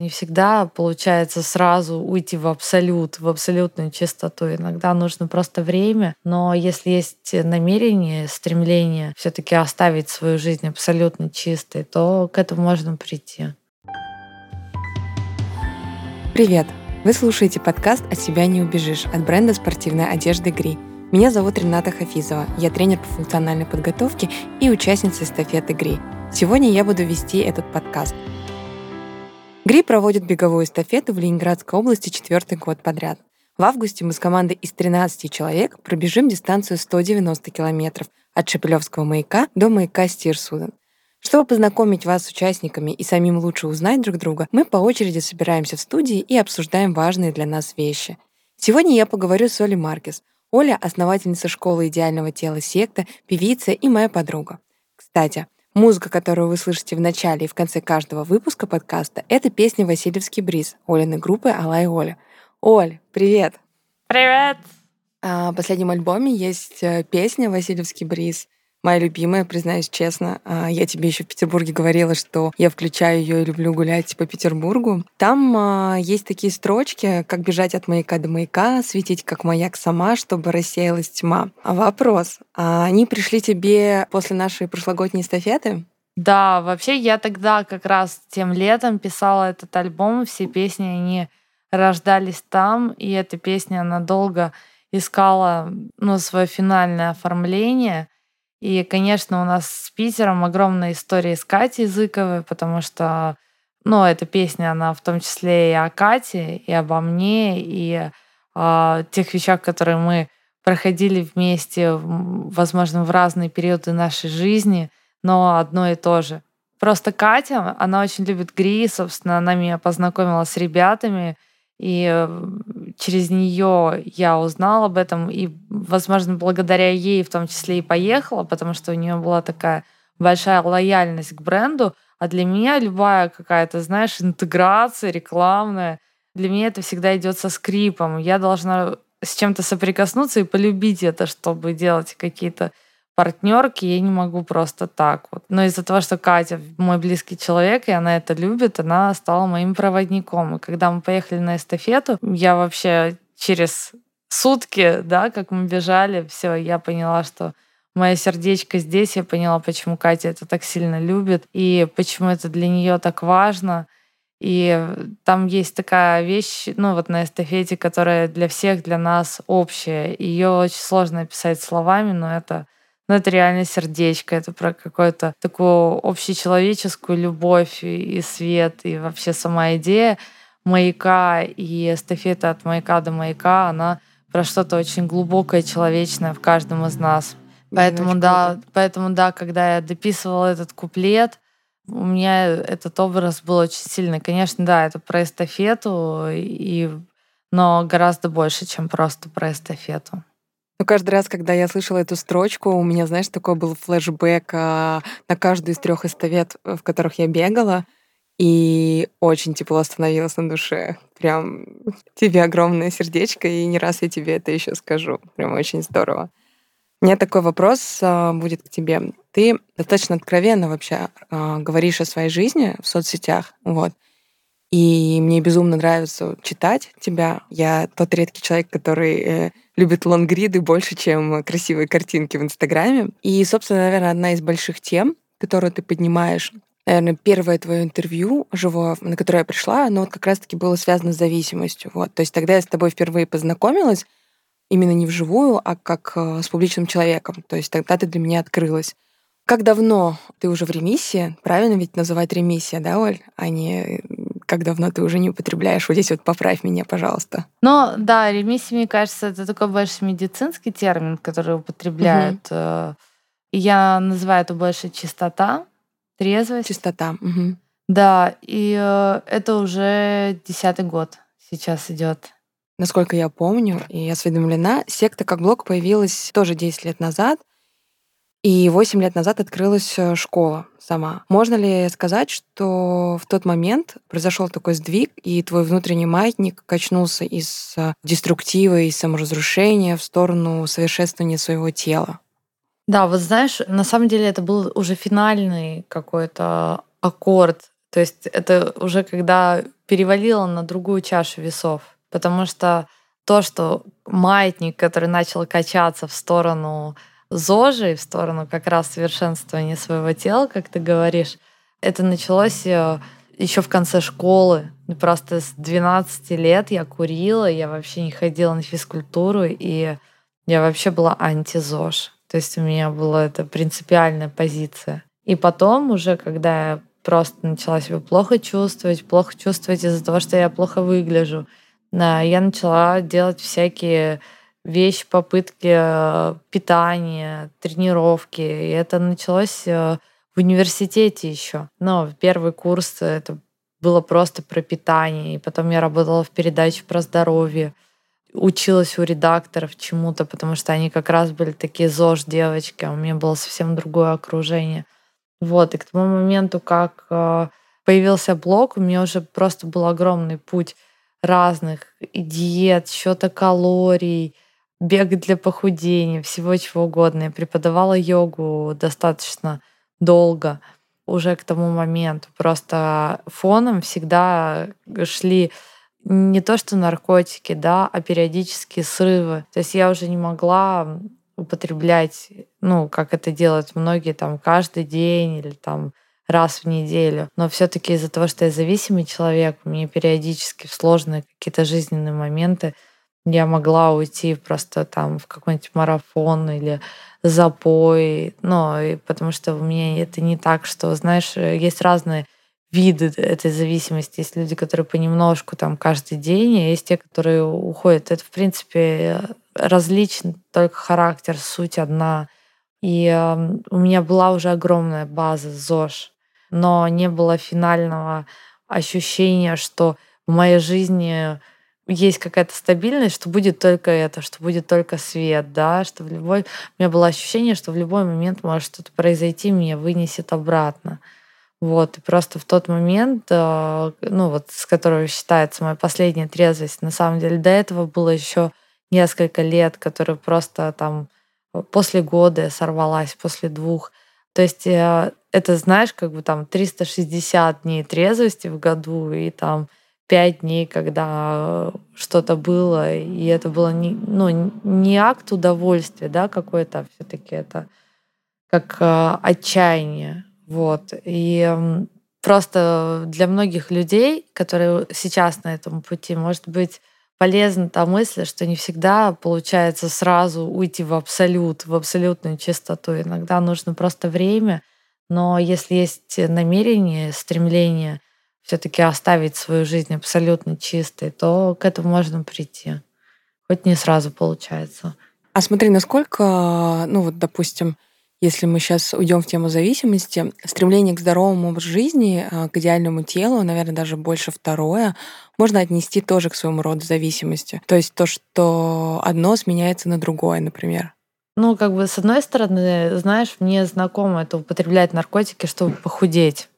Не всегда получается сразу уйти в абсолют, в абсолютную чистоту. Иногда нужно просто время. Но если есть намерение, стремление все таки оставить свою жизнь абсолютно чистой, то к этому можно прийти. Привет! Вы слушаете подкаст «От себя не убежишь» от бренда спортивной одежды «Гри». Меня зовут Рената Хафизова. Я тренер по функциональной подготовке и участница эстафеты «Гри». Сегодня я буду вести этот подкаст – ГРИ проводит беговую эстафету в Ленинградской области четвертый год подряд. В августе мы с командой из 13 человек пробежим дистанцию 190 километров от Шепелевского маяка до маяка Стирсуден. Чтобы познакомить вас с участниками и самим лучше узнать друг друга, мы по очереди собираемся в студии и обсуждаем важные для нас вещи. Сегодня я поговорю с Олей Маркес. Оля — основательница школы идеального тела секта, певица и моя подруга. Кстати, Музыка, которую вы слышите в начале и в конце каждого выпуска подкаста, это песня «Васильевский бриз» Олиной группы «Алла и Оля». Оль, привет! Привет! А, в последнем альбоме есть э, песня «Васильевский бриз», моя любимая, признаюсь честно. А, я тебе еще в Петербурге говорила, что я включаю ее и люблю гулять по Петербургу. Там а, есть такие строчки, как бежать от маяка до маяка, светить как маяк сама, чтобы рассеялась тьма. А вопрос, они пришли тебе после нашей прошлогодней эстафеты? Да, вообще я тогда как раз тем летом писала этот альбом, все песни, они рождались там, и эта песня, она долго искала ну, свое финальное оформление. И, конечно, у нас с Питером огромная история с Катей Языковой, потому что, ну, эта песня, она в том числе и о Кате, и обо мне, и о тех вещах, которые мы проходили вместе, возможно, в разные периоды нашей жизни, но одно и то же. Просто Катя, она очень любит Гри, собственно, она меня познакомила с ребятами, и через нее я узнала об этом, и, возможно, благодаря ей в том числе и поехала, потому что у нее была такая большая лояльность к бренду, а для меня любая какая-то, знаешь, интеграция рекламная, для меня это всегда идет со скрипом. Я должна с чем-то соприкоснуться и полюбить это, чтобы делать какие-то партнерки я не могу просто так вот. Но из-за того, что Катя мой близкий человек, и она это любит, она стала моим проводником. И когда мы поехали на эстафету, я вообще через сутки, да, как мы бежали, все, я поняла, что мое сердечко здесь, я поняла, почему Катя это так сильно любит, и почему это для нее так важно. И там есть такая вещь, ну вот на эстафете, которая для всех, для нас общая. Ее очень сложно описать словами, но это ну, это реально сердечко, это про какую-то такую общечеловеческую любовь и свет, и вообще сама идея маяка и эстафета от маяка до маяка, она про что-то очень глубокое, человечное в каждом из нас. Поэтому да, круто. поэтому да, когда я дописывала этот куплет, у меня этот образ был очень сильный. Конечно, да, это про эстафету, и, но гораздо больше, чем просто про эстафету. Ну, каждый раз, когда я слышала эту строчку, у меня, знаешь, такой был флешбэк а, на каждую из трех эстафет, э, в которых я бегала. И очень тепло становилось на душе. Прям тебе огромное сердечко, и не раз я тебе это еще скажу. Прям очень здорово. У меня такой вопрос а, будет к тебе. Ты достаточно откровенно вообще а, говоришь о своей жизни в соцсетях. Вот. И мне безумно нравится читать тебя. Я тот редкий человек, который э, любит лонгриды больше, чем красивые картинки в Инстаграме. И, собственно, наверное, одна из больших тем, которую ты поднимаешь, наверное, первое твое интервью живое, на которое я пришла, оно вот как раз-таки было связано с зависимостью. Вот. То есть тогда я с тобой впервые познакомилась, именно не вживую, а как э, с публичным человеком. То есть тогда ты для меня открылась. Как давно ты уже в ремиссии? Правильно ведь называть ремиссия, да, Оль, а не как давно ты уже не употребляешь? Вот здесь вот поправь меня, пожалуйста. Ну, да, ремиссия, мне кажется, это такой больше медицинский термин, который употребляют. Угу. Я называю это больше чистота, трезвость. Чистота. Угу. Да, и э, это уже десятый год сейчас идет. Насколько я помню и осведомлена, секта как блок появилась тоже 10 лет назад. И 8 лет назад открылась э, школа сама. Можно ли сказать, что в тот момент произошел такой сдвиг, и твой внутренний маятник качнулся из э, деструктива и саморазрушения в сторону совершенствования своего тела? Да, вот знаешь, на самом деле это был уже финальный какой-то аккорд То есть это уже когда перевалило на другую чашу весов. Потому что то, что маятник, который начал качаться в сторону ЗОЖи, в сторону как раз совершенствования своего тела, как ты говоришь, это началось э, еще в конце школы. Просто с 12 лет я курила, я вообще не ходила на физкультуру, и я вообще была анти-ЗОЖ. То есть у меня была эта принципиальная позиция. И потом уже, когда я просто начала себя плохо чувствовать, плохо чувствовать из-за того, что я плохо выгляжу, я начала делать всякие вещи, попытки э, питания, тренировки. И это началось э, в университете еще. Но первый курс это было просто про питание. И потом я работала в передаче про здоровье. Училась у редакторов чему-то, потому что они как раз были такие ЗОЖ девочки, а у меня было совсем другое окружение. Вот, и к тому моменту, как э, появился блог, у меня уже просто был огромный путь разных диет, счета калорий, бег для похудения, всего чего угодно. Я преподавала йогу достаточно долго уже к тому моменту. Просто фоном всегда шли не то что наркотики, да, а периодические срывы. То есть я уже не могла употреблять, ну, как это делают многие там каждый день или там раз в неделю. Но все-таки из-за того, что я зависимый человек, мне периодически в сложные какие-то жизненные моменты я могла уйти просто там в какой-нибудь марафон или запой. Ну, и потому что у меня это не так, что, знаешь, есть разные виды этой зависимости. Есть люди, которые понемножку там каждый день, а есть те, которые уходят. Это, в принципе, различен, только характер, суть одна. И э, у меня была уже огромная база ЗОЖ, но не было финального ощущения, что в моей жизни есть какая-то стабильность, что будет только это, что будет только свет, да, что в любой... У меня было ощущение, что в любой момент может что-то произойти, меня вынесет обратно. Вот, и просто в тот момент, э, ну вот, с которого считается моя последняя трезвость, на самом деле до этого было еще несколько лет, которые просто там после года я сорвалась, после двух. То есть э, это, знаешь, как бы там 360 дней трезвости в году, и там пять дней, когда что-то было, и это было не, ну, не акт удовольствия, да, какой-то, все-таки это как э, отчаяние. Вот. И просто для многих людей, которые сейчас на этом пути, может быть полезна та мысль, что не всегда получается сразу уйти в абсолют, в абсолютную чистоту. Иногда нужно просто время, но если есть намерение, стремление все-таки оставить свою жизнь абсолютно чистой, то к этому можно прийти. Хоть не сразу получается. А смотри, насколько, ну вот, допустим, если мы сейчас уйдем в тему зависимости, стремление к здоровому образу жизни, а, к идеальному телу, наверное, даже больше второе, можно отнести тоже к своему роду зависимости. То есть то, что одно сменяется на другое, например. Ну, как бы, с одной стороны, знаешь, мне знакомо это употреблять наркотики, чтобы похудеть.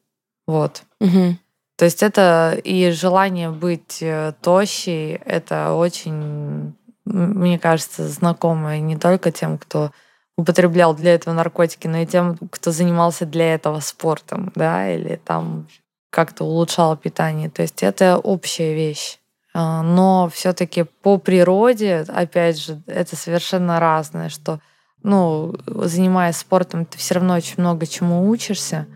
Вот. Угу. То есть это и желание быть э, тощей, это очень, мне кажется, знакомое не только тем, кто употреблял для этого наркотики, но и тем, кто занимался для этого спортом, да, или там как-то улучшал питание. То есть это общая вещь. А, но все-таки по природе, опять же, это совершенно разное, что, ну, занимаясь спортом, ты все равно очень много чему учишься,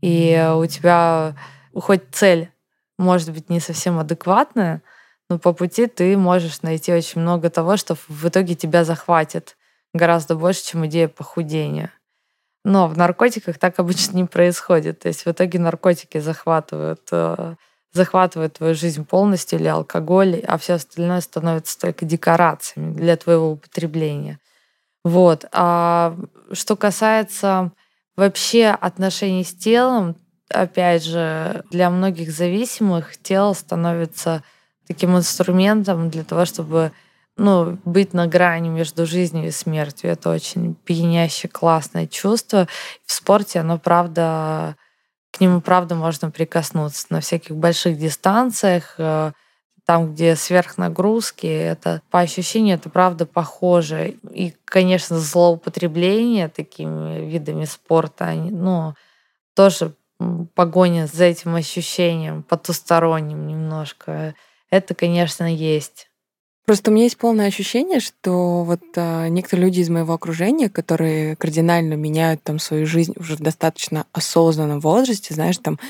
и у тебя хоть цель может быть не совсем адекватная, но по пути ты можешь найти очень много того, что в итоге тебя захватит гораздо больше, чем идея похудения. Но в наркотиках так обычно не происходит. То есть в итоге наркотики захватывают, э, захватывают твою жизнь полностью или алкоголь, а все остальное становится только декорациями для твоего употребления. Вот. А что касается вообще отношений с телом, опять же, для многих зависимых тело становится таким инструментом для того, чтобы ну, быть на грани между жизнью и смертью. Это очень пьянящее, классное чувство. В спорте оно, правда, к нему, правда, можно прикоснуться на всяких больших дистанциях, э, там, где сверхнагрузки, это по ощущению, это правда похоже. И, конечно, злоупотребление такими видами спорта, они, ну, тоже погоня за этим ощущением потусторонним немножко. Это, конечно, есть. Просто у меня есть полное ощущение, что вот а, некоторые люди из моего окружения, которые кардинально меняют там свою жизнь уже в достаточно осознанном возрасте, знаешь, там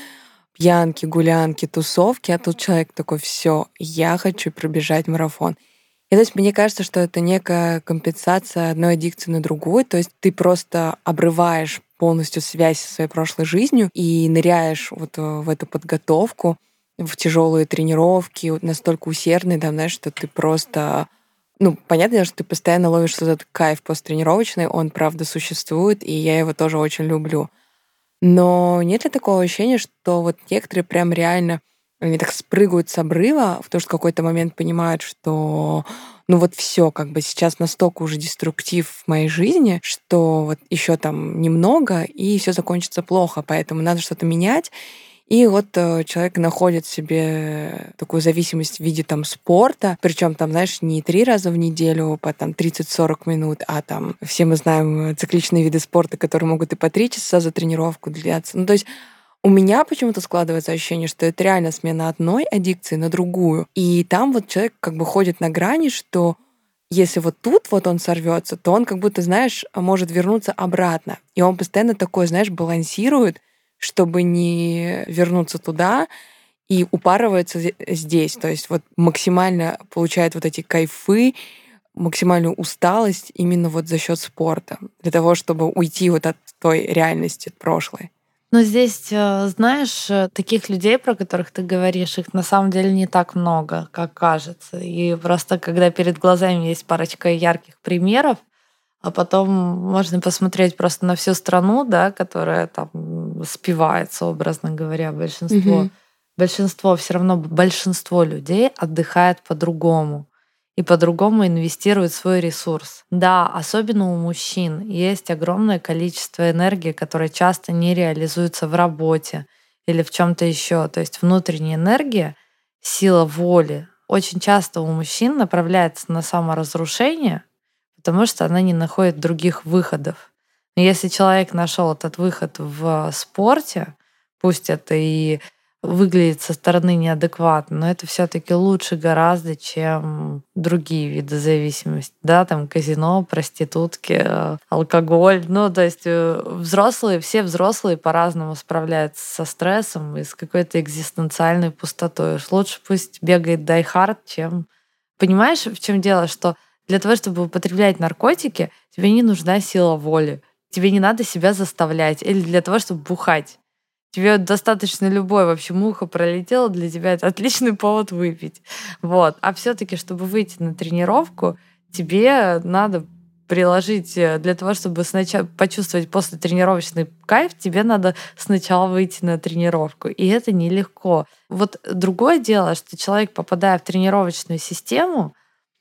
пьянки, гулянки, тусовки, а тут человек такой, все, я хочу пробежать марафон. И то есть мне кажется, что это некая компенсация одной аддикции на другую, то есть ты просто обрываешь полностью связь со своей прошлой жизнью и ныряешь вот э, в эту подготовку, в тяжелые тренировки, настолько усердные, там, знаешь, что ты просто ну, понятно, что ты постоянно ловишь этот кайф посттренировочный, он, правда, существует, и я его тоже очень люблю. Но нет ли такого ощущения, что вот некоторые прям реально они так спрыгивают с обрыва, то, что в какой-то момент понимают, что ну вот все, как бы сейчас настолько уже деструктив в моей жизни, что вот еще там немного, и все закончится плохо, поэтому надо что-то менять. И вот э, человек находит себе такую зависимость в виде там спорта, причем там, знаешь, не три раза в неделю по там 30-40 минут, а там все мы знаем цикличные виды спорта, которые могут и по три часа за тренировку длиться. Ну, то есть у меня почему-то складывается ощущение, что это реально смена одной аддикции на другую. И там вот человек как бы ходит на грани, что если вот тут вот он сорвется, то он как будто, знаешь, может вернуться обратно. И он постоянно такой, знаешь, балансирует, чтобы не вернуться туда и упарывается здесь. То есть вот максимально получает вот эти кайфы, максимальную усталость именно вот за счет спорта, для того, чтобы уйти вот от той реальности прошлой. Но здесь, э, знаешь, э, таких людей, про которых ты говоришь, их на самом деле не так много, как кажется. И просто когда перед глазами есть парочка ярких примеров, а потом можно посмотреть просто на всю страну, да, которая там спивается, образно говоря, большинство. Угу. Большинство, все равно большинство людей отдыхает по-другому и по-другому инвестирует свой ресурс. Да, особенно у мужчин есть огромное количество энергии, которая часто не реализуется в работе или в чем-то еще. То есть внутренняя энергия, сила воли очень часто у мужчин направляется на саморазрушение, потому что она не находит других выходов. Но если человек нашел этот выход в спорте, пусть это и выглядит со стороны неадекватно, но это все-таки лучше гораздо, чем другие виды зависимости. Да, там казино, проститутки, э, алкоголь. Ну, то есть э, взрослые, все взрослые по-разному справляются со стрессом и с какой-то экзистенциальной пустотой. Уж лучше пусть бегает дайхард, чем... Понимаешь, в чем дело, что для того, чтобы употреблять наркотики, тебе не нужна сила воли. Тебе не надо себя заставлять. Или для того, чтобы бухать. Тебе достаточно любой вообще муха пролетела, для тебя это отличный повод выпить. Вот. А все-таки, чтобы выйти на тренировку, тебе надо приложить э, для того, чтобы сначала почувствовать после тренировочный кайф, тебе надо сначала выйти на тренировку. И это нелегко. Вот другое дело, что человек, попадая в тренировочную систему,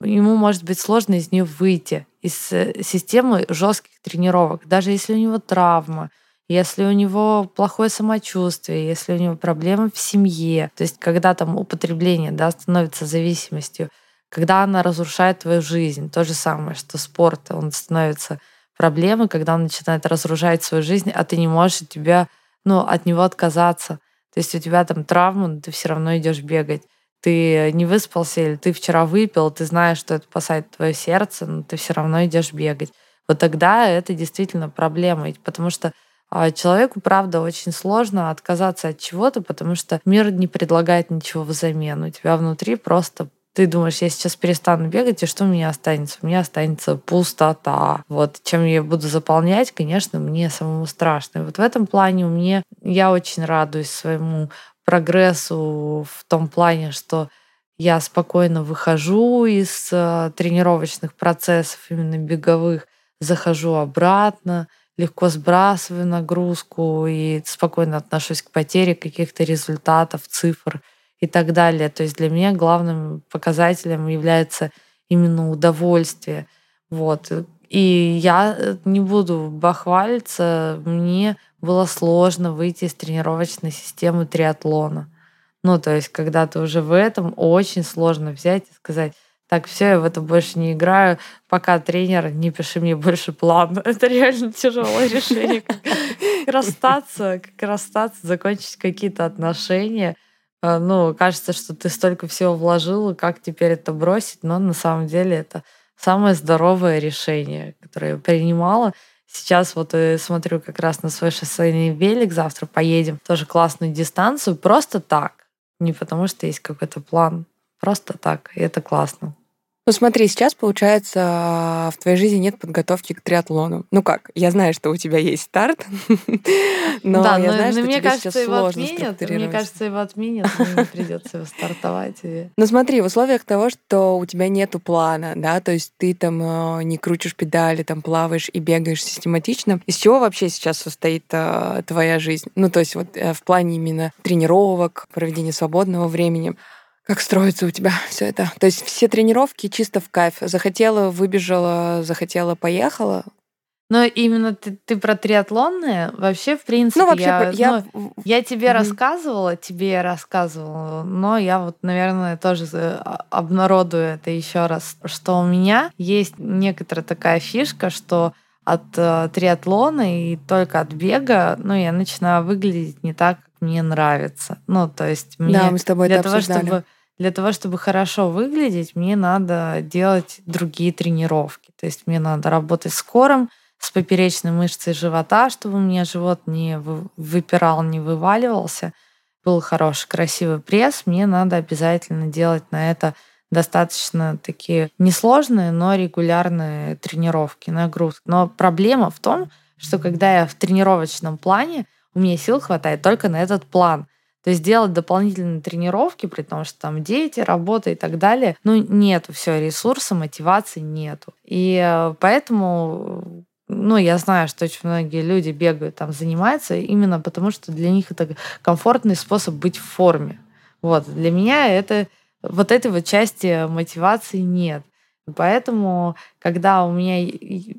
ему может быть сложно из нее выйти, из э, системы жестких тренировок, даже если у него травма, если у него плохое самочувствие, если у него проблемы в семье, то есть когда там употребление да, становится зависимостью, когда она разрушает твою жизнь, то же самое, что спорт, он становится проблемой, когда он начинает разрушать свою жизнь, а ты не можешь тебя, ну, от него отказаться. То есть у тебя там травма, но ты все равно идешь бегать ты не выспался или ты вчера выпил, ты знаешь, что это спасает твое сердце, но ты все равно идешь бегать. Вот тогда это действительно проблема, потому что человеку, правда, очень сложно отказаться от чего-то, потому что мир не предлагает ничего взамен. У тебя внутри просто ты думаешь, я сейчас перестану бегать, и что у меня останется? У меня останется пустота. Вот чем я буду заполнять, конечно, мне самому страшно. И вот в этом плане у меня я очень радуюсь своему прогрессу в том плане, что я спокойно выхожу из э, тренировочных процессов, именно беговых, захожу обратно, легко сбрасываю нагрузку и спокойно отношусь к потере каких-то результатов, цифр и так далее. То есть для меня главным показателем является именно удовольствие. Вот. И я э, не буду бахвалиться, мне было сложно выйти из тренировочной системы триатлона. Ну, то есть, когда ты уже в этом, очень сложно взять и сказать, так, все, я в это больше не играю, пока тренер, не пиши мне больше план. Это реально тяжелое решение. расстаться, как расстаться, закончить какие-то отношения. А, ну, кажется, что ты столько всего вложил, как теперь это бросить, но на самом деле это самое здоровое решение, которое я принимала. Сейчас вот я смотрю как раз на свой шоссейный велик, завтра поедем тоже классную дистанцию, просто так. Не потому что есть какой-то план, просто так, и это классно. Ну смотри, сейчас, получается, в твоей жизни нет подготовки к триатлону. Ну как, я знаю, что у тебя есть старт, но да, я но, знаю, но что мне тебе кажется, сейчас его сложно отменят, Мне кажется, его отменят, мне придется его стартовать. Ну смотри, в условиях того, что у тебя нету плана, да, то есть ты там э, не крутишь педали, там плаваешь и бегаешь систематично, из чего вообще сейчас состоит э, твоя жизнь? Ну то есть вот э, в плане именно тренировок, проведения свободного времени. Как строится у тебя все это? То есть все тренировки чисто в кайф. Захотела, выбежала, захотела, поехала. Но именно ты, ты про триатлонные? Вообще, в принципе, ну, вообще, я, я... Ну, я тебе mm-hmm. рассказывала, тебе я рассказывала, но я вот, наверное, тоже а, обнародую это еще раз, что у меня есть некоторая такая фишка, что от э, триатлона и только от бега, ну, я начинаю выглядеть не так, мне нравится. Ну, то есть мне да, мы с тобой для это того, обсуждали. чтобы для того, чтобы хорошо выглядеть, мне надо делать другие тренировки. То есть мне надо работать с кором, с поперечной мышцей живота, чтобы у меня живот не выпирал, не вываливался. Был хороший, красивый пресс. Мне надо обязательно делать на это достаточно такие несложные, но регулярные тренировки, нагрузки. Но проблема в том, что когда я в тренировочном плане, у меня сил хватает только на этот план. То есть делать дополнительные тренировки, при том, что там дети, работа и так далее, ну, нету все, ресурса, мотивации нету. И э, поэтому ну, я знаю, что очень многие люди бегают, там, занимаются, именно потому что для них это комфортный способ быть в форме. Вот. Для меня это вот этой вот части мотивации нет. Поэтому, когда у меня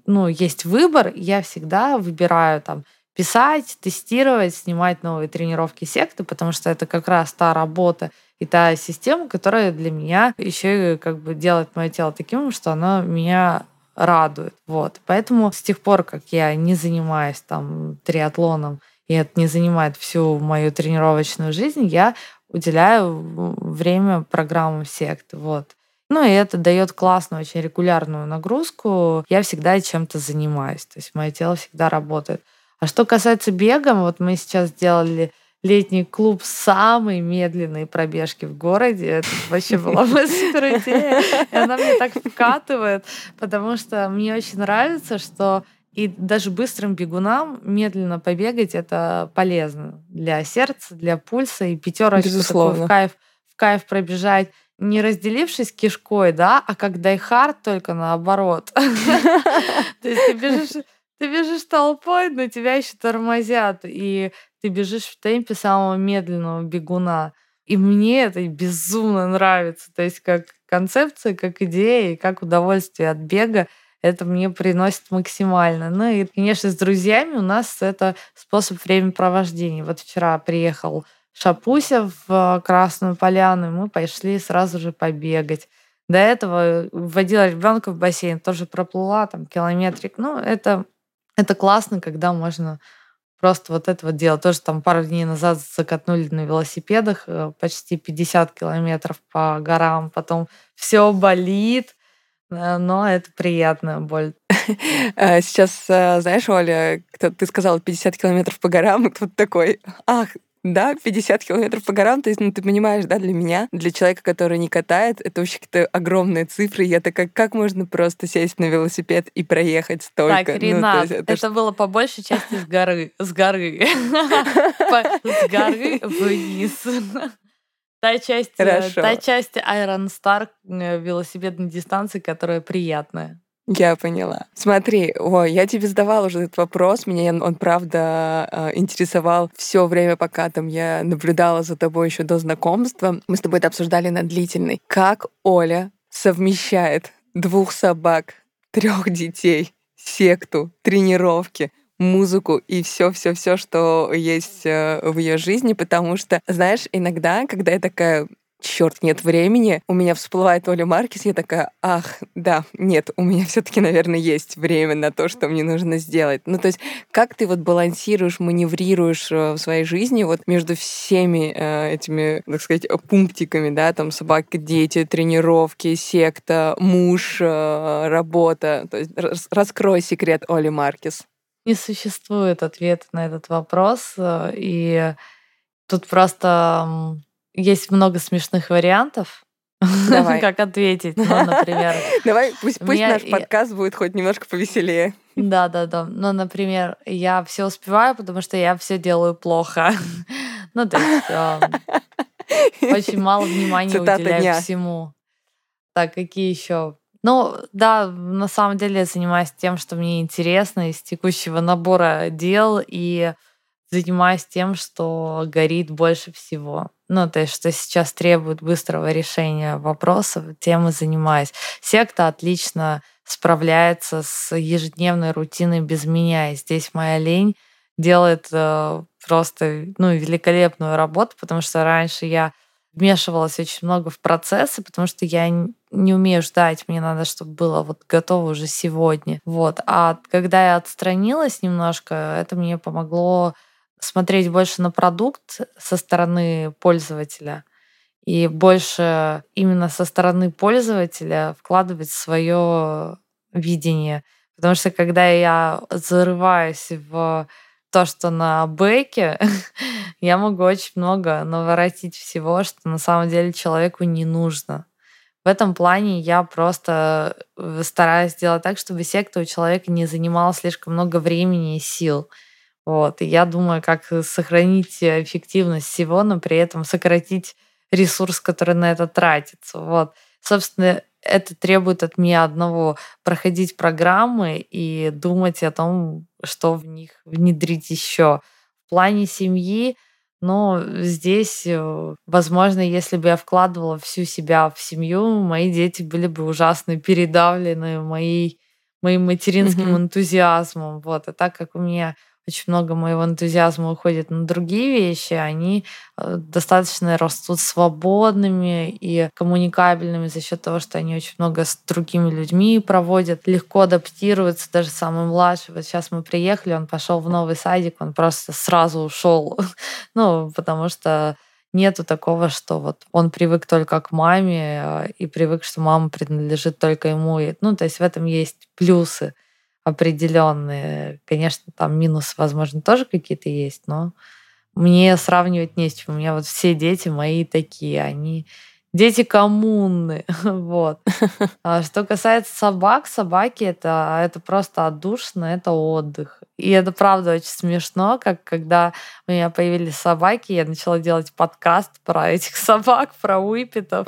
ну, есть выбор, я всегда выбираю там писать, тестировать, снимать новые тренировки секты, потому что это как раз та работа и та система, которая для меня еще как бы делает мое тело таким, что оно меня радует. Вот. Поэтому с тех пор, как я не занимаюсь там триатлоном, и это не занимает всю мою тренировочную жизнь, я уделяю время программам секты. Вот. Ну и это дает классную, очень регулярную нагрузку. Я всегда чем-то занимаюсь. То есть мое тело всегда работает. А что касается бега, вот мы сейчас сделали летний клуб самой медленной пробежки в городе. Это вообще была моя супер идея. И она мне так вкатывает, потому что мне очень нравится, что и даже быстрым бегунам медленно побегать это полезно для сердца, для пульса и пятерочку такой в кайф, в кайф пробежать не разделившись кишкой, да, а как дайхард только наоборот. То есть ты бежишь ты бежишь толпой, но тебя еще тормозят, и ты бежишь в темпе самого медленного бегуна. И мне это безумно нравится. То есть как концепция, как идея и как удовольствие от бега это мне приносит максимально. Ну и, конечно, с друзьями у нас это способ времяпровождения. Вот вчера приехал Шапуся в Красную Поляну, и мы пошли сразу же побегать. До этого вводила ребенка в бассейн, тоже проплыла там километрик. Ну, это это классно, когда можно просто вот это вот делать. Тоже там пару дней назад закатнули на велосипедах э, почти 50 километров по горам, потом все болит, э, но это приятная боль. Э, сейчас, знаешь, Оля, ты сказала 50 километров по горам, и кто-то такой, ах, да, 50 километров по горам, то есть, ну, ты понимаешь, да, для меня, для человека, который не катает, это вообще какие-то огромные цифры. Я такая, как можно просто сесть на велосипед и проехать столько? Так, Ренат, ну, это, это было по большей части с горы. С горы. С горы вниз. Та часть, э, Хорошо. та часть Iron Star э, велосипедной дистанции, которая приятная. Я поняла. Смотри, о, я тебе задавала уже этот вопрос, меня он правда э, интересовал все время, пока там я наблюдала за тобой еще до знакомства. Мы с тобой это обсуждали на длительный. Как Оля совмещает двух собак, трех детей, секту, тренировки, музыку и все-все-все, что есть э, в ее жизни, потому что, знаешь, иногда, когда я такая черт, нет времени, у меня всплывает Оля Маркис, я такая, ах, да, нет, у меня все таки наверное, есть время на то, что мне нужно сделать. Ну, то есть, как ты вот балансируешь, маневрируешь э, в своей жизни вот между всеми э, этими, так сказать, пунктиками, да, там собаки, дети, тренировки, секта, муж, э, работа. То есть, раскрой секрет Оли Маркис. Не существует ответа на этот вопрос, э, и тут просто есть много смешных вариантов. Давай. как ответить, ну, например. Давай, пусть, пусть меня... наш подкаст будет хоть немножко повеселее. Да, да, да. Ну, например, я все успеваю, потому что я все делаю плохо. ну, то есть очень мало внимания уделяю всему. Так, какие еще? Ну, да, на самом деле я занимаюсь тем, что мне интересно из текущего набора дел и занимаюсь тем, что горит больше всего. Ну, то есть, что сейчас требует быстрого решения вопросов, тем и занимаюсь. Секта отлично справляется с ежедневной рутиной без меня. И здесь моя лень делает э, просто ну, великолепную работу, потому что раньше я вмешивалась очень много в процессы, потому что я не умею ждать, мне надо, чтобы было вот готово уже сегодня. Вот. А когда я отстранилась немножко, это мне помогло смотреть больше на продукт со стороны пользователя и больше именно со стороны пользователя вкладывать свое видение. Потому что когда я зарываюсь в то, что на бэке, я могу очень много наворотить всего, что на самом деле человеку не нужно. В этом плане я просто э, стараюсь сделать так, чтобы секта у человека не занимала слишком много времени и сил. Вот. И я думаю, как сохранить эффективность всего, но при этом сократить ресурс, который на это тратится. Вот. Собственно, это требует от меня одного проходить программы и думать о том, что в них внедрить еще. В плане семьи, но здесь, э, возможно, если бы я вкладывала всю себя в семью, мои дети были бы ужасно передавлены моей, моим материнским mm-hmm. энтузиазмом. Вот. А так как у меня очень много моего энтузиазма уходит на другие вещи, они э, достаточно растут свободными и коммуникабельными за счет того, что они очень много с другими людьми проводят, легко адаптируются, даже самый младший. Вот сейчас мы приехали, он пошел в новый садик, он просто сразу ушел. ну, потому что нету такого, что вот он привык только к маме э, и привык, что мама принадлежит только ему. Ну, то есть в этом есть плюсы определенные. Конечно, там минусы, возможно, тоже какие-то есть, но мне сравнивать не с чем. У меня вот все дети мои такие, они дети коммуны. вот. А что касается собак, собаки это, это просто отдушно, это отдых. И это правда очень смешно, как когда у меня появились собаки, я начала делать подкаст про этих собак, про выпитов.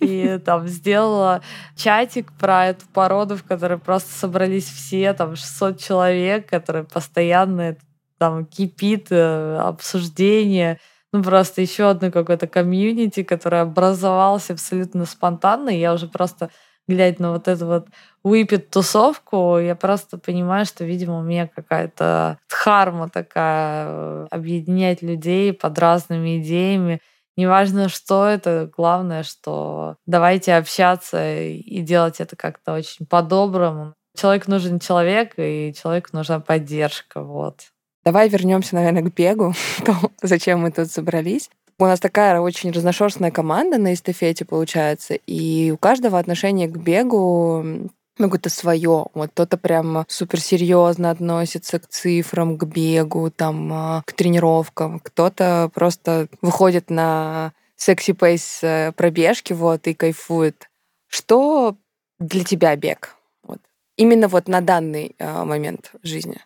И там сделала чатик про эту породу, в которой просто собрались все, там 600 человек, которые постоянно там кипит э, обсуждение ну, просто еще одно какое-то комьюнити, которое образовалось абсолютно спонтанно. И я уже просто, глядя на вот эту вот выпит тусовку, я просто понимаю, что, видимо, у меня какая-то дхарма такая, э, объединять людей под разными идеями. Неважно, что это, главное, что давайте общаться и делать это как-то очень по-доброму. Человек нужен человек, и человеку нужна поддержка. Вот. Давай вернемся, наверное, к бегу, то, зачем мы тут собрались. У нас такая очень разношерстная команда на эстафете получается, и у каждого отношение к бегу ну, какое-то свое. Вот кто-то прям суперсерьезно относится к цифрам, к бегу, там, а, к тренировкам. Кто-то просто выходит на секси-пейс э, пробежки, вот, и кайфует. Что для тебя бег? Вот. Именно вот на данный э, момент жизни.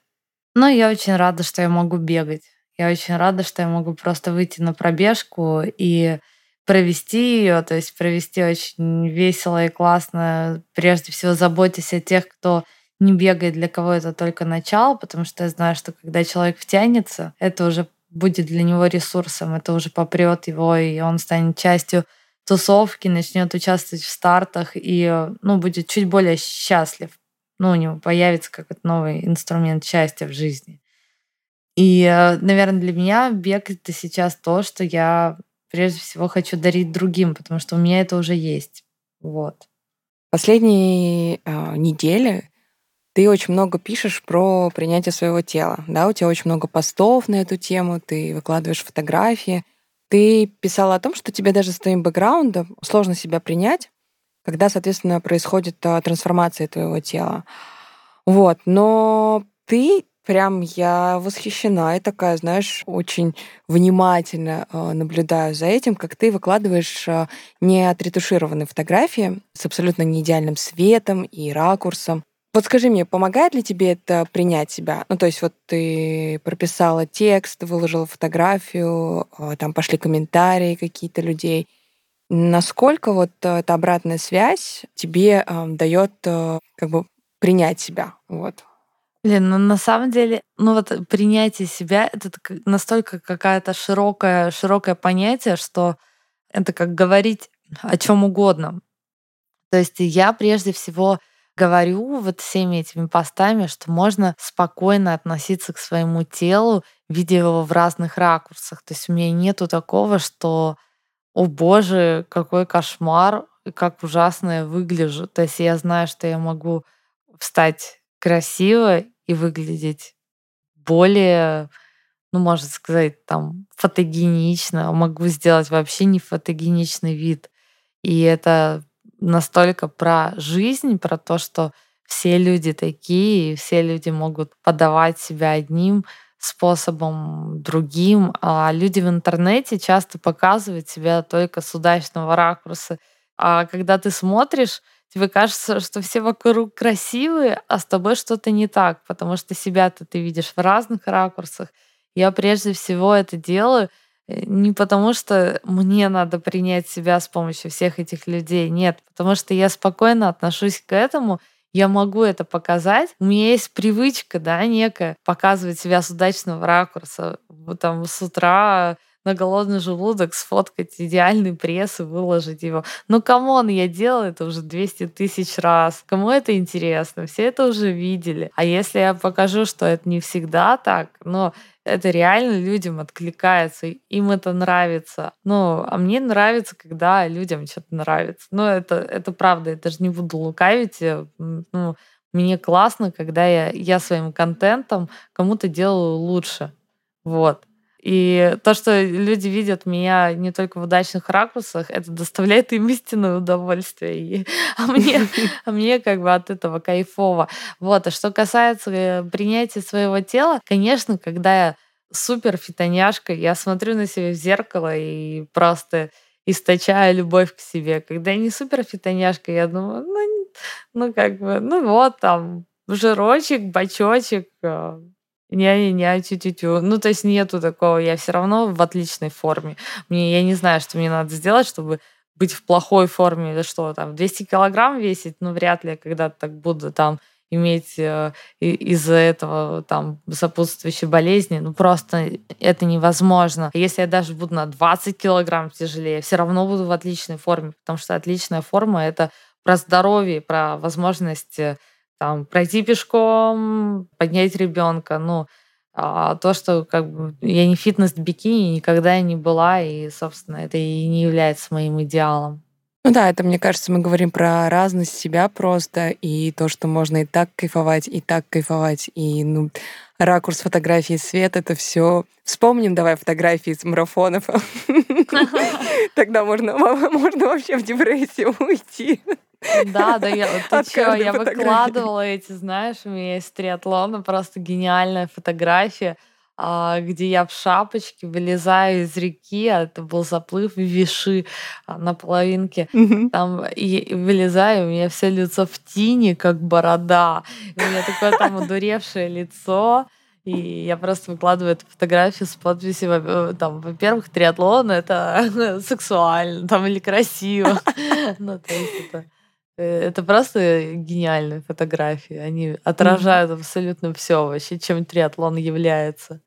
Ну, я очень рада, что я могу бегать. Я очень рада, что я могу просто выйти на пробежку и провести ее, то есть провести очень весело и классно, прежде всего заботясь о тех, кто не бегает, для кого это только начало, потому что я знаю, что когда человек втянется, это уже будет для него ресурсом, это уже попрет его, и он станет частью тусовки, начнет участвовать в стартах и ну, будет чуть более счастлив ну, у него появится какой-то новый инструмент счастья в жизни. И, э, наверное, для меня бег это сейчас то, что я прежде всего хочу дарить другим, потому что у меня это уже есть. Вот. Последние э, недели ты очень много пишешь про принятие своего тела. Да, у тебя очень много постов на эту тему, ты выкладываешь фотографии. Ты писала о том, что тебе даже с твоим бэкграундом сложно себя принять, когда, соответственно, происходит а, трансформация твоего тела. Вот, но ты прям я восхищена и такая, знаешь, очень внимательно э, наблюдаю за этим, как ты выкладываешь э, не отретушированные фотографии с абсолютно не идеальным светом и ракурсом. Вот скажи мне, помогает ли тебе это принять себя? Ну, то есть вот ты прописала текст, выложила фотографию, там пошли комментарии какие-то людей. Насколько вот эта обратная связь тебе э, дает э, как бы принять себя? Вот. Блин, ну на самом деле, ну вот принятие себя это настолько какая-то широкое, широкое понятие, что это как говорить о чем угодно. То есть я прежде всего говорю вот всеми этими постами, что можно спокойно относиться к своему телу, видя его в разных ракурсах. То есть у меня нету такого, что «О боже, какой кошмар, как ужасно я выгляжу». То есть я знаю, что я могу встать красиво и выглядеть более, ну, можно сказать, там, фотогенично. Могу сделать вообще не фотогеничный вид. И это настолько про жизнь, про то, что все люди такие, и все люди могут подавать себя одним способом другим, а люди в интернете часто показывают себя только с удачного ракурса. А когда ты смотришь, тебе кажется, что все вокруг красивые, а с тобой что-то не так, потому что себя-то ты видишь в разных ракурсах. Я прежде всего это делаю э, не потому, что мне надо принять себя с помощью всех этих людей, нет, потому что я спокойно отношусь к этому, я могу это показать. У меня есть привычка, да, некая, показывать себя с удачного ракурса. Там с утра на голодный желудок сфоткать идеальный пресс и выложить его. Ну, come on, я делала это уже 200 тысяч раз. Кому это интересно? Все это уже видели. А если я покажу, что это не всегда так, но это реально людям откликается, им это нравится. Ну, а мне нравится, когда людям что-то нравится. Ну, это, это правда, я даже не буду лукавить. Ну, мне классно, когда я, я своим контентом кому-то делаю лучше. Вот. И то, что люди видят меня не только в удачных ракурсах, это доставляет им истинное удовольствие. И, а, мне, а мне как бы от этого кайфово. Вот. А что касается э, принятия своего тела, конечно, когда я супер фитоняшка, я смотрю на себя в зеркало и просто источаю любовь к себе. Когда я не супер фитоняшка, я думаю, ну, ну как бы, ну вот там жирочек, бачочек, а, не-не-не, тю-тю-тю. Ну, то есть нету такого. Я все равно в отличной форме. Мне, я не знаю, что мне надо сделать, чтобы быть в плохой форме или что там. 200 килограмм весить, ну, вряд ли я когда-то так буду там иметь э, из-за этого там сопутствующие болезни. Ну, просто это невозможно. Если я даже буду на 20 килограмм тяжелее, все равно буду в отличной форме, потому что отличная форма — это про здоровье, про возможность э, там пройти пешком, поднять ребенка, ну, а то, что как бы я не фитнес-бикини, никогда не была, и, собственно, это и не является моим идеалом. Ну да, это, мне кажется, мы говорим про разность себя просто, и то, что можно и так кайфовать, и так кайфовать, и, ну, ракурс фотографии, свет, это все. Вспомним давай фотографии с марафонов. Тогда можно, можно вообще в депрессию уйти. Да, да, я, ты чё, я выкладывала эти, знаешь, у меня есть триатлона, просто гениальная фотография, где я в шапочке вылезаю из реки, а это был заплыв в Виши а, на половинке, там и вылезаю, у меня все лицо в тине, как борода, у меня такое там одуревшее лицо, и я просто выкладываю эту фотографию с подписью, э, там, во-первых, триатлон — это сексуально, там, или красиво. Ну, то есть это Э, это просто гениальные фотографии. Они отражают абсолютно все вообще, чем триатлон является.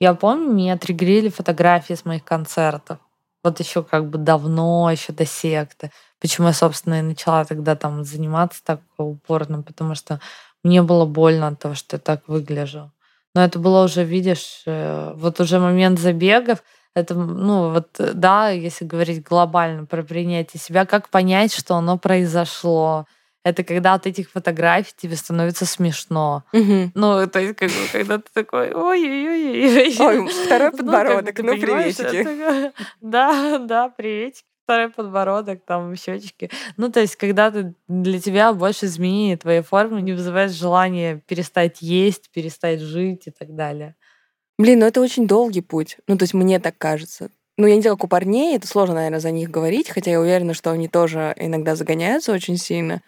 Я помню, меня триггерили фотографии с моих концертов. Вот еще как бы давно, еще до секты. Почему я, собственно, и начала тогда там заниматься так упорно, потому что мне было больно от того, что я так выгляжу. Но это было уже, видишь, э, вот уже момент забегов, Это, ну, вот, да, если говорить глобально про принятие себя, как понять, что оно произошло? Это когда от этих фотографий тебе становится смешно. Мгм. Ну, то есть, как бы, когда ты такой, ой-ой-ой. Ой, второй Ну, подбородок, ну, понимаешь, приветики. Да, да, приветики. Второй подбородок, там щечки. Ну, то есть, когда ты для тебя больше изменений твоей формы не вызывает желание перестать есть, перестать жить и так далее. Блин, ну это очень долгий путь. Ну, то есть мне так кажется. Ну, я не знаю, как у парней, это сложно, наверное, за них говорить, хотя я уверена, что они тоже иногда загоняются очень сильно.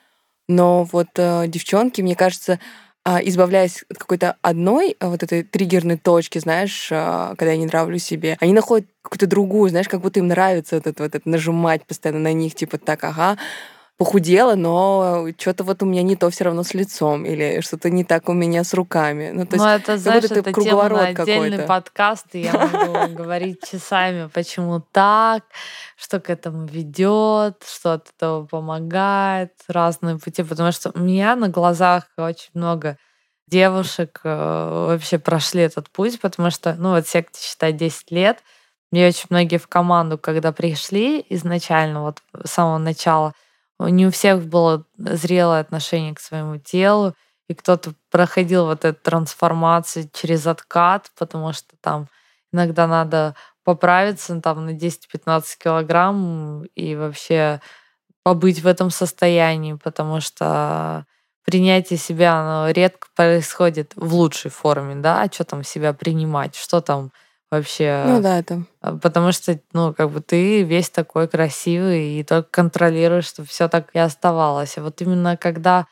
Но вот э, девчонки, мне кажется, а, избавляясь от какой-то одной а, вот этой триггерной точки, знаешь, а, когда я не нравлюсь себе, они находят какую-то другую, знаешь, как будто им нравится вот это, вот это нажимать постоянно на них, типа так, ага, похудела, но что-то вот у меня не то все равно с лицом, или что-то не так у меня с руками. Ну, то есть Ну, это, знаешь, это это тема круговорот на отдельный какой-то. подкаст, и я могу говорить часами, почему так, что к этому ведет, что от этого помогает, разные пути, потому что у меня на глазах очень много девушек э, вообще прошли этот путь, потому что, ну, вот секте, считай, 10 лет, мне очень многие в команду, когда пришли изначально, вот с самого начала, не у всех было зрелое отношение к своему телу, и кто-то проходил вот эту трансформацию через откат, потому что там иногда надо поправиться там на 10-15 килограмм и вообще побыть в этом состоянии, потому что принятие себя оно редко происходит в лучшей форме, да, а что там себя принимать, что там вообще... Ну да, это А, Потому что, ну, как бы ты весь такой красивый и только контролируешь, чтобы все так и оставалось. А вот именно когда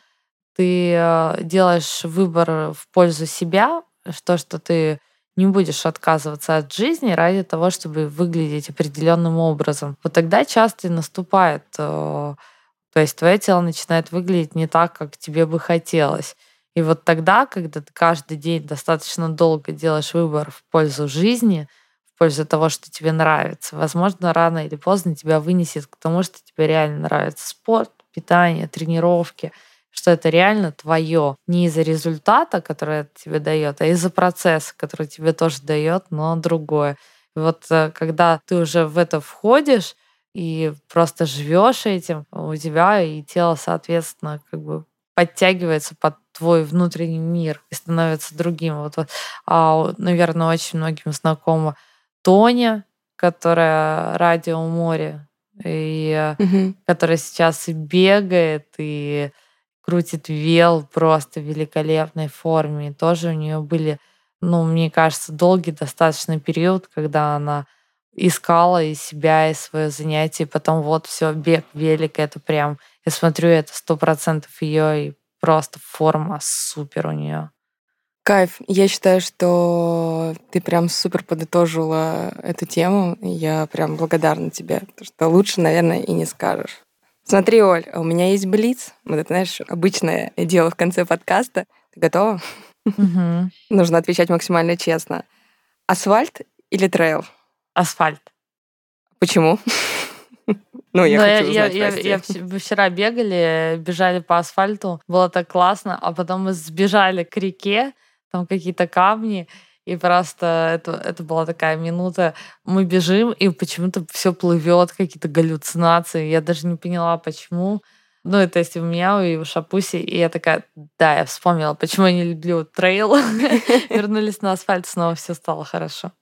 ты э, делаешь выбор в пользу себя, то, что ты не будешь отказываться от жизни ради того, чтобы выглядеть определенным образом. Вот тогда часто и наступает, э, то есть твое тело начинает выглядеть не так, как тебе бы хотелось. И вот тогда, когда ты каждый день достаточно долго делаешь выбор в пользу жизни, в пользу того, что тебе нравится, возможно, рано или поздно тебя вынесет к тому, что тебе реально нравится спорт, питание, тренировки, что это реально твое. Не из-за результата, который это тебе дает, а из-за процесса, который тебе тоже дает, но другое. И вот э, когда ты уже в это входишь и просто живешь этим, у тебя и тело, соответственно, как бы подтягивается под твой внутренний мир и становится другим. Вот, а, наверное, очень многим знакома Тоня, которая радио море, и Мгм. которая сейчас и бегает, и крутит вел просто в великолепной форме. И тоже у нее были, ну, мне кажется, долгий достаточно период, когда она искала и себя, и свое занятие, и потом вот все, бег, велик, это прям, я смотрю, это сто процентов ее, и просто форма супер у нее. Кайф. Я считаю, что ты прям супер подытожила эту тему. Я прям благодарна тебе, потому что лучше, наверное, и не скажешь. Смотри, Оль, у меня есть блиц. Вот это, знаешь, обычное дело в конце подкаста. Ты готова? Нужно отвечать максимально честно. Асфальт или трейл? Асфальт. Почему? Ну, я Но хочу я, узнать, я- я мы вчера бегали, бежали по асфальту, было так классно, а потом мы сбежали к реке, там какие-то камни, и просто это, это была такая минута, мы бежим, и почему-то все плывет, какие-то галлюцинации, я даже не поняла, почему. Ну, это есть у меня, и у Шапуси, и я такая, да, я вспомнила, почему я не люблю трейл. Вернулись на асфальт, снова все стало хорошо.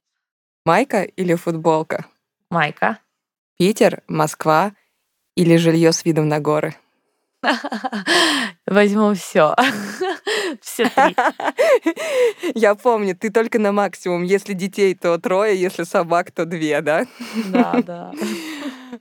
Майка или футболка? Майка. Питер, Москва или жилье с видом на горы? Возьму все. Все три. Я помню, ты только на максимум. Если детей, то трое, если собак, то две, да? Да, да.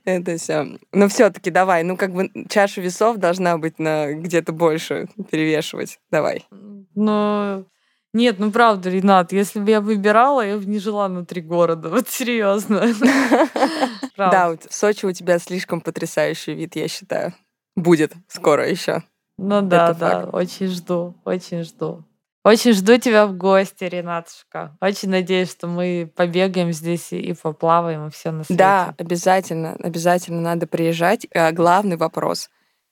Это все. Но все-таки давай, ну как бы чаша весов должна быть на где-то больше перевешивать. Давай. Ну, нет, ну правда, Ренат, если бы я выбирала, я бы не жила внутри города. Вот серьезно. Да, в Сочи у тебя слишком потрясающий вид, я считаю. Будет скоро еще. Ну да, да, очень жду, очень жду. Очень жду тебя в гости, Ренатушка. Очень надеюсь, что мы побегаем здесь и и поплаваем, и все на свете. Да, обязательно, обязательно надо приезжать. А главный вопрос.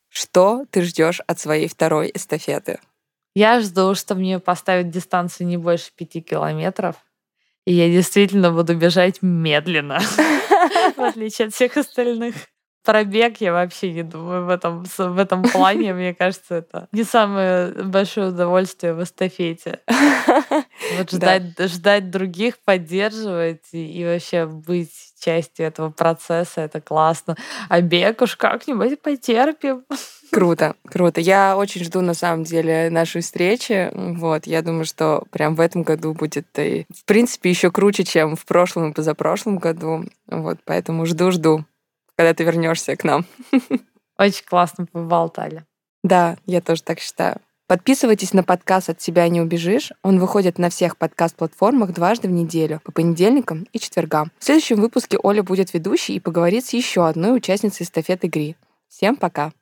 Что ты ждешь от своей второй эстафеты? Я жду, что мне поставят дистанцию не больше пяти километров. И я действительно буду бежать медленно, в отличие от всех остальных. Пробег я вообще не думаю в этом, в этом плане. Мне кажется, это не самое большое удовольствие в эстафете. Вот ждать, да. ждать других, поддерживать и, и вообще быть частью этого процесса, это классно. А бег уж как-нибудь потерпим. Круто, круто. Я очень жду, на самом деле, нашей встречи. Вот, я думаю, что прям в этом году будет и, в принципе, еще круче, чем в прошлом и позапрошлом году. Вот, поэтому жду-жду, когда ты вернешься к нам. Очень классно поболтали. Да, я тоже так считаю. Подписывайтесь на подкаст «От себя не убежишь». Он выходит на всех подкаст-платформах дважды в неделю, по понедельникам и четвергам. В следующем выпуске Оля будет ведущей и поговорит с еще одной участницей эстафеты ГРИ. Всем пока!